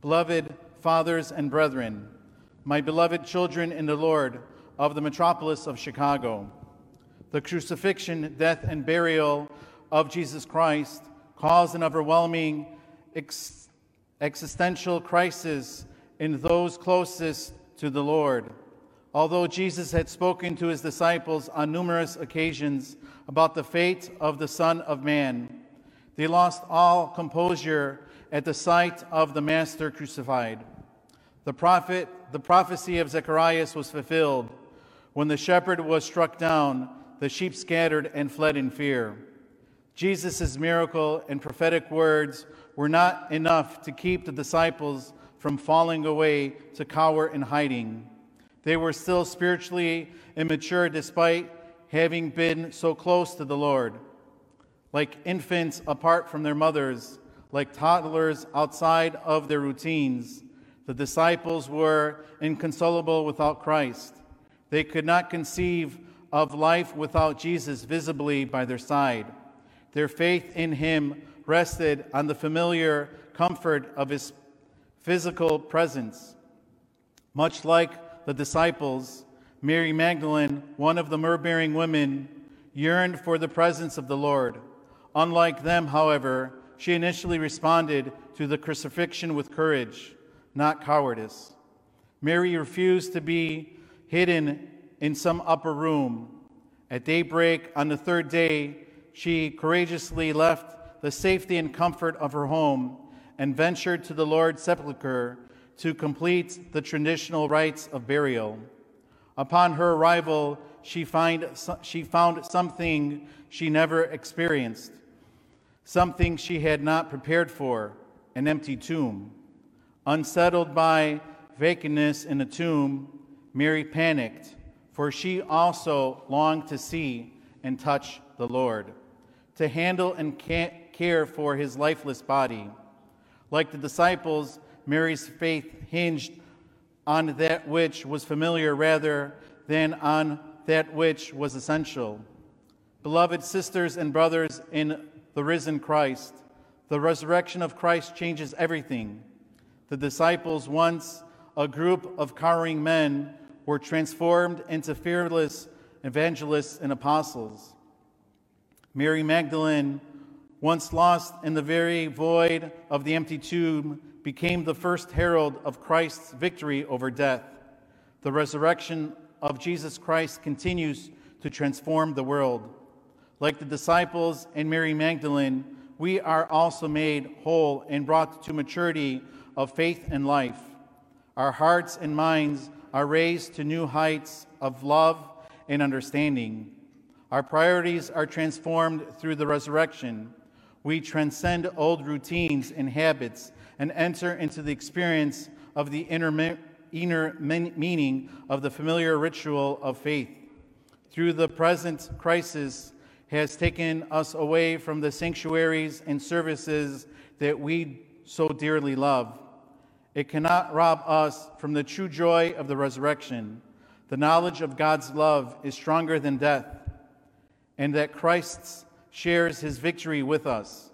Beloved fathers and brethren, my beloved children in the Lord of the metropolis of Chicago, the crucifixion, death, and burial of Jesus Christ caused an overwhelming ex- existential crisis in those closest to the Lord. Although Jesus had spoken to his disciples on numerous occasions about the fate of the Son of Man, they lost all composure at the sight of the Master crucified. The prophet, the prophecy of Zechariah was fulfilled. When the shepherd was struck down, the sheep scattered and fled in fear. Jesus' miracle and prophetic words were not enough to keep the disciples from falling away to cower in hiding. They were still spiritually immature despite having been so close to the Lord. Like infants apart from their mothers, like toddlers outside of their routines, the disciples were inconsolable without Christ. They could not conceive of life without Jesus visibly by their side. Their faith in him rested on the familiar comfort of his physical presence. Much like the disciples, Mary Magdalene, one of the myrrh bearing women, yearned for the presence of the Lord. Unlike them, however, she initially responded to the crucifixion with courage, not cowardice. Mary refused to be hidden in some upper room. At daybreak on the third day, she courageously left the safety and comfort of her home and ventured to the Lord's sepulchre to complete the traditional rites of burial. Upon her arrival, she, find, she found something she never experienced, something she had not prepared for an empty tomb. Unsettled by vacantness in the tomb, Mary panicked, for she also longed to see and touch the Lord, to handle and care for his lifeless body. Like the disciples, Mary's faith hinged on that which was familiar rather than on that which was essential. Beloved sisters and brothers in the risen Christ, the resurrection of Christ changes everything. The disciples, once a group of cowering men, were transformed into fearless evangelists and apostles. Mary Magdalene once lost in the very void of the empty tomb, became the first herald of Christ's victory over death. The resurrection of Jesus Christ continues to transform the world. Like the disciples and Mary Magdalene, we are also made whole and brought to maturity of faith and life. Our hearts and minds are raised to new heights of love and understanding. Our priorities are transformed through the resurrection we transcend old routines and habits and enter into the experience of the inner, inner meaning of the familiar ritual of faith. Through the present crisis, has taken us away from the sanctuaries and services that we so dearly love. It cannot rob us from the true joy of the resurrection. The knowledge of God's love is stronger than death, and that Christ's shares his victory with us.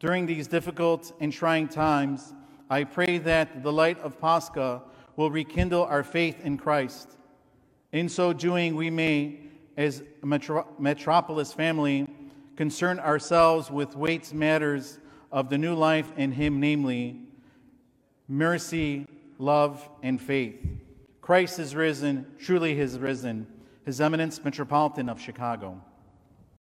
During these difficult and trying times, I pray that the light of Pascha will rekindle our faith in Christ. In so doing, we may, as a metro- metropolis family, concern ourselves with weights matters of the new life in Him, namely mercy, love, and faith. Christ is risen, truly He is risen. His Eminence, Metropolitan of Chicago.